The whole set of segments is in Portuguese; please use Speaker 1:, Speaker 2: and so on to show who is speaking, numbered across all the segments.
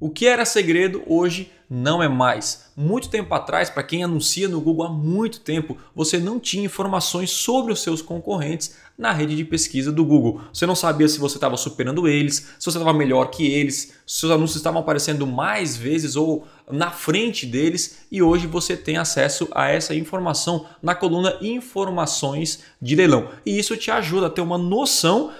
Speaker 1: O que era segredo hoje não é mais. Muito tempo atrás, para quem anuncia no Google há muito tempo, você não tinha informações sobre os seus concorrentes na rede de pesquisa do Google. Você não sabia se você estava superando eles, se você estava melhor que eles, se seus anúncios estavam aparecendo mais vezes ou na frente deles, e hoje você tem acesso a essa informação na coluna Informações de Leilão. E isso te ajuda a ter uma noção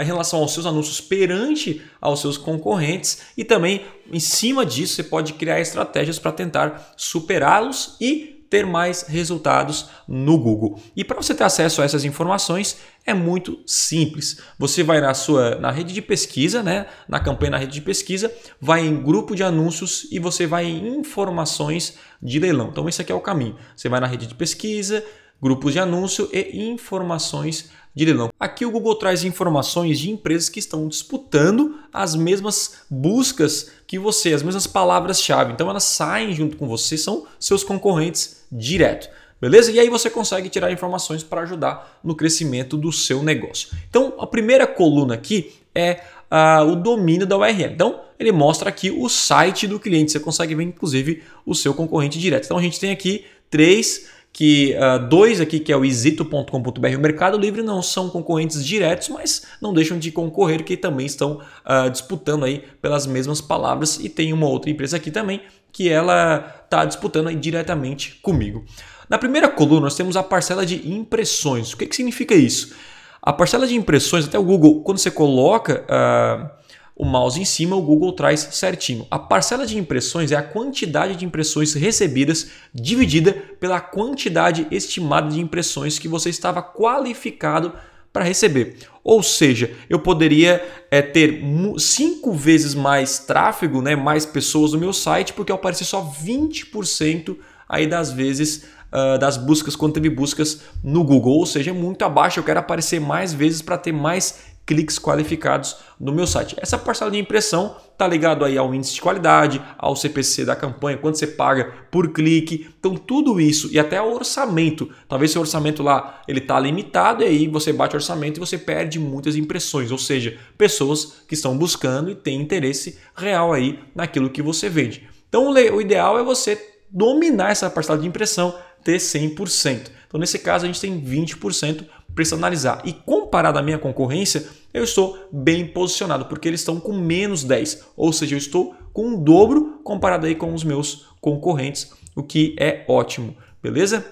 Speaker 1: em relação aos seus anúncios perante aos seus concorrentes e também em cima disso você pode criar estratégias para tentar superá-los e ter mais resultados no Google. E para você ter acesso a essas informações é muito simples. Você vai na sua na rede de pesquisa, né, na campanha na rede de pesquisa, vai em grupo de anúncios e você vai em informações de leilão. Então esse aqui é o caminho. Você vai na rede de pesquisa, grupos de anúncio e informações de leilão. Aqui o Google traz informações de empresas que estão disputando as mesmas buscas que você, as mesmas palavras-chave. Então elas saem junto com você, são seus concorrentes direto. Beleza? E aí você consegue tirar informações para ajudar no crescimento do seu negócio. Então a primeira coluna aqui é uh, o domínio da URL. Então ele mostra aqui o site do cliente. Você consegue ver inclusive o seu concorrente direto. Então a gente tem aqui três que uh, dois aqui, que é o isito.com.br e o Mercado Livre, não são concorrentes diretos, mas não deixam de concorrer, que também estão uh, disputando aí pelas mesmas palavras. E tem uma outra empresa aqui também que ela está disputando aí diretamente comigo. Na primeira coluna, nós temos a parcela de impressões. O que, que significa isso? A parcela de impressões, até o Google, quando você coloca. Uh, o mouse em cima, o Google traz certinho. A parcela de impressões é a quantidade de impressões recebidas dividida pela quantidade estimada de impressões que você estava qualificado para receber. Ou seja, eu poderia é, ter cinco vezes mais tráfego, né, mais pessoas no meu site, porque eu apareci só 20% aí das vezes uh, das buscas quando teve buscas no Google. Ou seja, é muito abaixo, eu quero aparecer mais vezes para ter mais cliques qualificados no meu site. Essa parcela de impressão está ligado aí ao índice de qualidade, ao CPC da campanha, quanto você paga por clique. Então tudo isso e até ao orçamento. Talvez seu orçamento lá ele está limitado e aí você bate o orçamento e você perde muitas impressões, ou seja, pessoas que estão buscando e têm interesse real aí naquilo que você vende. Então o ideal é você dominar essa parcela de impressão, ter 100%. Então nesse caso a gente tem 20% precisa analisar. E comparado à minha concorrência, eu estou bem posicionado, porque eles estão com menos 10. Ou seja, eu estou com um dobro comparado aí com os meus concorrentes, o que é ótimo, beleza?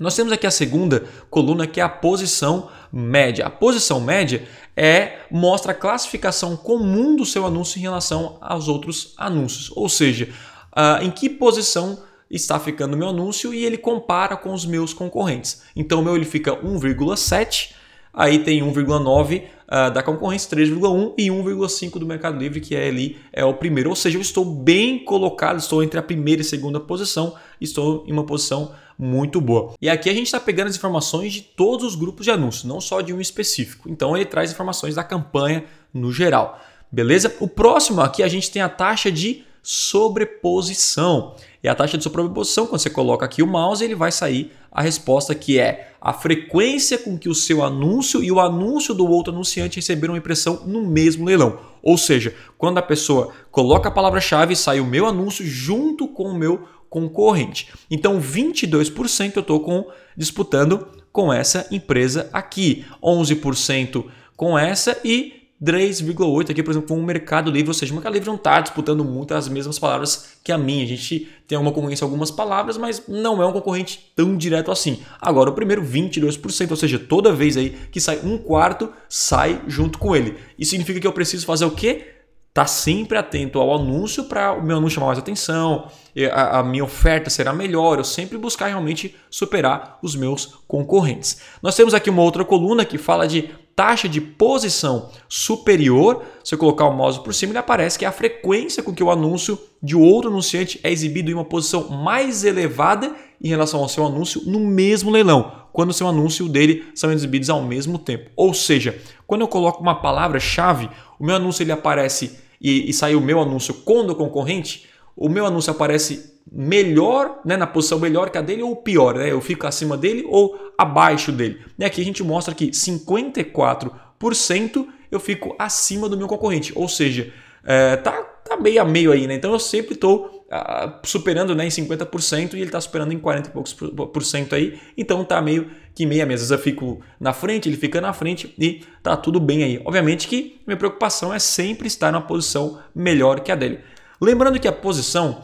Speaker 1: Nós temos aqui a segunda coluna que é a posição média. A posição média é mostra a classificação comum do seu anúncio em relação aos outros anúncios, ou seja, uh, em que posição está ficando meu anúncio e ele compara com os meus concorrentes. Então o meu ele fica 1,7, aí tem 1,9 uh, ah, da concorrência, 3,1 e 1,5 do Mercado Livre, que é ali é o primeiro. Ou seja, eu estou bem colocado, estou entre a primeira e segunda posição, estou em uma posição muito boa. E aqui a gente está pegando as informações de todos os grupos de anúncios, não só de um específico. Então ele traz informações da campanha no geral. Beleza? O próximo aqui a gente tem a taxa de sobreposição. E a taxa de sobreposição, quando você coloca aqui o mouse, ele vai sair a resposta que é a frequência com que o seu anúncio e o anúncio do outro anunciante receberam impressão no mesmo leilão. Ou seja, quando a pessoa coloca a palavra-chave, sai o meu anúncio junto com o meu concorrente. Então, 22% eu estou disputando com essa empresa aqui, 11% com essa e 3,8 aqui, por exemplo, com o Mercado Livre, ou seja, o Mercado Livre não está disputando muito as mesmas palavras que a minha. A gente tem uma concorrência em algumas palavras, mas não é um concorrente tão direto assim. Agora, o primeiro, 22%, ou seja, toda vez aí que sai um quarto, sai junto com ele. Isso significa que eu preciso fazer o quê? Tá sempre atento ao anúncio para o meu anúncio chamar mais atenção, a, a, minha oferta será melhor, eu sempre buscar realmente superar os meus concorrentes. Nós temos aqui uma outra coluna que fala de taxa de posição superior, se eu colocar o mouse por cima, ele aparece que é a frequência com que o anúncio de outro anunciante é exibido em uma posição mais elevada em relação ao seu anúncio no mesmo leilão, quando o seu anúncio e o dele são exibidos ao mesmo tempo. Ou seja, quando eu coloco uma palavra-chave, o meu anúncio ele aparece e, e sai o meu anúncio com o concorrente, o meu anúncio aparece melhor, né, na posição melhor que a dele ou pior, né? Eu fico acima dele ou abaixo dele. E aqui a gente mostra que 54% eu fico acima do meu concorrente, ou seja, é, tá, tá meio a meio aí, né? Então eu sempre estou uh, superando né, em 50% e ele está superando em 40 e poucos por cento aí. Então tá meio que meia meia. Às vezes eu fico na frente, ele fica na frente e tá tudo bem aí. Obviamente que minha preocupação é sempre estar numa posição melhor que a dele. Lembrando que a posição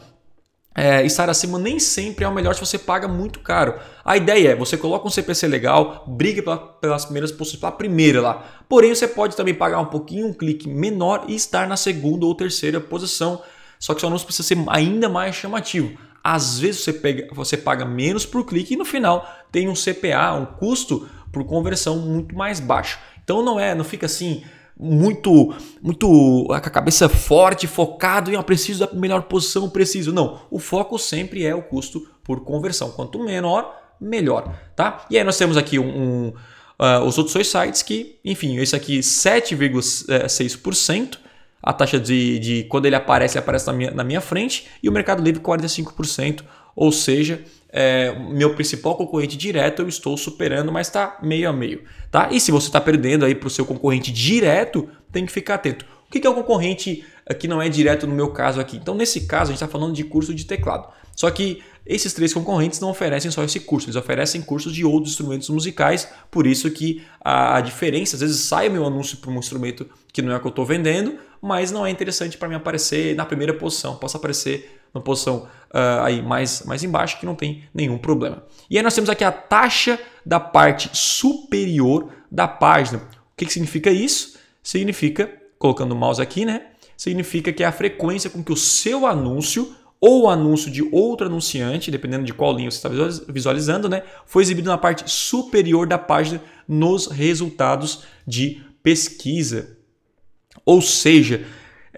Speaker 1: é, estar acima nem sempre é o melhor se você paga muito caro. A ideia é você coloca um CPC legal, briga pela, pelas primeiras posições, pela primeira lá. Porém, você pode também pagar um pouquinho, um clique menor e estar na segunda ou terceira posição. Só que seu anúncio precisa ser ainda mais chamativo. Às vezes você, pega, você paga menos por clique e no final tem um CPA, um custo por conversão muito mais baixo. Então não é, não fica assim, muito muito com a cabeça forte, focado em eu preciso da melhor posição, preciso. Não, o foco sempre é o custo por conversão. Quanto menor, melhor, tá? E aí nós temos aqui um, um uh, os outros dois sites que, enfim, esse aqui 7,6%, a taxa de, de quando ele aparece, ele aparece na minha, na minha frente, e o Mercado Livre 45%, ou seja, é, meu principal concorrente direto eu estou superando, mas está meio a meio. Tá? E se você está perdendo aí para o seu concorrente direto, tem que ficar atento. O que é o concorrente que não é direto no meu caso aqui? Então, nesse caso, a gente está falando de curso de teclado. Só que esses três concorrentes não oferecem só esse curso, eles oferecem cursos de outros instrumentos musicais, por isso que a, diferença, às vezes sai meu anúncio para um instrumento que não é o que eu estou vendendo, mas não é interessante para mim aparecer na primeira posição, posso aparecer na posição uh, aí mais, mais embaixo que não tem nenhum problema. E aí nós temos aqui a taxa da parte superior da página. O que, que significa isso? Significa, colocando o mouse aqui, né? Significa que é a frequência com que o seu anúncio ou anúncio de outro anunciante, dependendo de qual linha você está visualizando, né, foi exibido na parte superior da página nos resultados de pesquisa. Ou seja,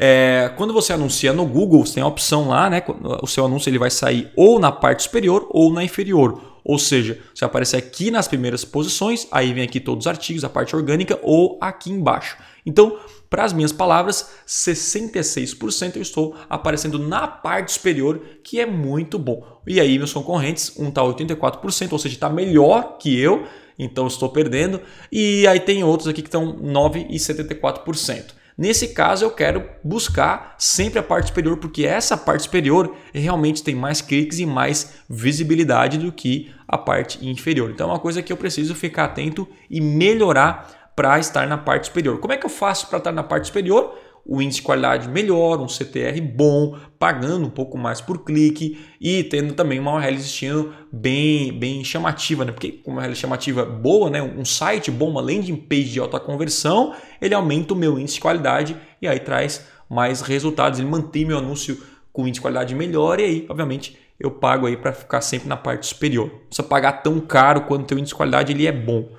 Speaker 1: é, quando você anuncia no Google, você tem a opção lá, né? O seu anúncio ele vai sair ou na parte superior ou na inferior. Ou seja, você aparece aqui nas primeiras posições, aí vem aqui todos os artigos, a parte orgânica, ou aqui embaixo. Então, para as minhas palavras, 66% eu estou aparecendo na parte superior, que é muito bom. E aí, meus concorrentes, um está 84%, ou seja, está melhor que eu, então estou perdendo. E aí tem outros aqui que estão 9,74%. Nesse caso, eu quero buscar sempre a parte superior, porque essa parte superior realmente tem mais cliques e mais visibilidade do que a parte inferior. Então, é uma coisa que eu preciso ficar atento e melhorar para estar na parte superior. Como é que eu faço para estar na parte superior? O índice de qualidade melhor, um CTR bom, pagando um pouco mais por clique e tendo também uma URL destino bem, bem chamativa, né? Porque com uma URL chamativa boa, né? um site bom, uma landing page de alta conversão, ele aumenta o meu índice de qualidade e aí traz mais resultados, ele mantém meu anúncio com índice de qualidade melhor e aí, obviamente, eu pago aí para ficar sempre na parte superior. Não precisa pagar tão caro quanto o índice de qualidade ele é bom.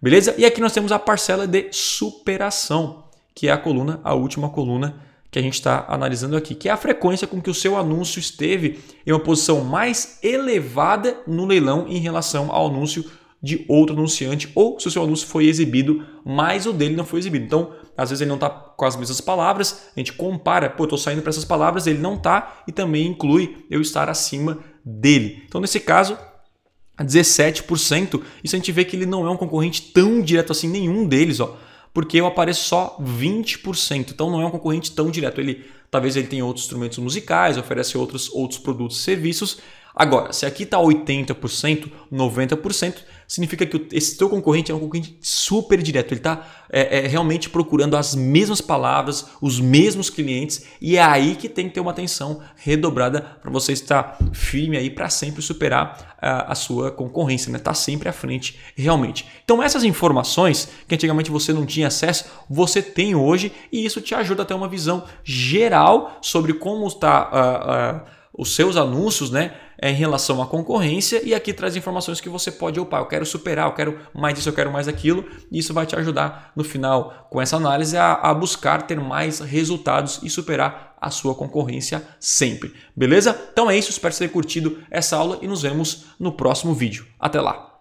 Speaker 1: Beleza? E aqui nós temos a parcela de superação que é a coluna, a última coluna que a gente está analisando aqui, que é a frequência com que o seu anúncio esteve em uma posição mais elevada no leilão em relação ao anúncio de outro anunciante, ou se o seu anúncio foi exibido, mas o dele não foi exibido. Então, às vezes ele não está com as mesmas palavras, a gente compara, pô, estou saindo para essas palavras, ele não está, e também inclui eu estar acima dele. Então, nesse caso, 17%, isso a gente vê que ele não é um concorrente tão direto assim, nenhum deles, ó porque eu apareço só 20%. Então não é um concorrente tão direto. Ele talvez ele tenha outros instrumentos musicais, oferece outros, outros produtos e serviços. Agora, se aqui está 80%, 90%, significa que esse teu concorrente é um concorrente super direto. Ele está é, é, realmente procurando as mesmas palavras, os mesmos clientes, e é aí que tem que ter uma atenção redobrada para você estar firme aí para sempre superar a, a sua concorrência, né? Tá sempre à frente realmente. Então essas informações que antigamente você não tinha acesso, você tem hoje e isso te ajuda a ter uma visão geral sobre como está uh, uh, os seus anúncios, né? É, em relação à concorrência e aqui traz informações que você pode opar. Eu quero superar, eu quero mais isso, eu quero mais aquilo. E isso vai te ajudar no final, com essa análise, a, a buscar ter mais resultados e superar a sua concorrência sempre. Beleza? Então é isso, espero tenha curtido essa aula e nos vemos no próximo vídeo. Até lá!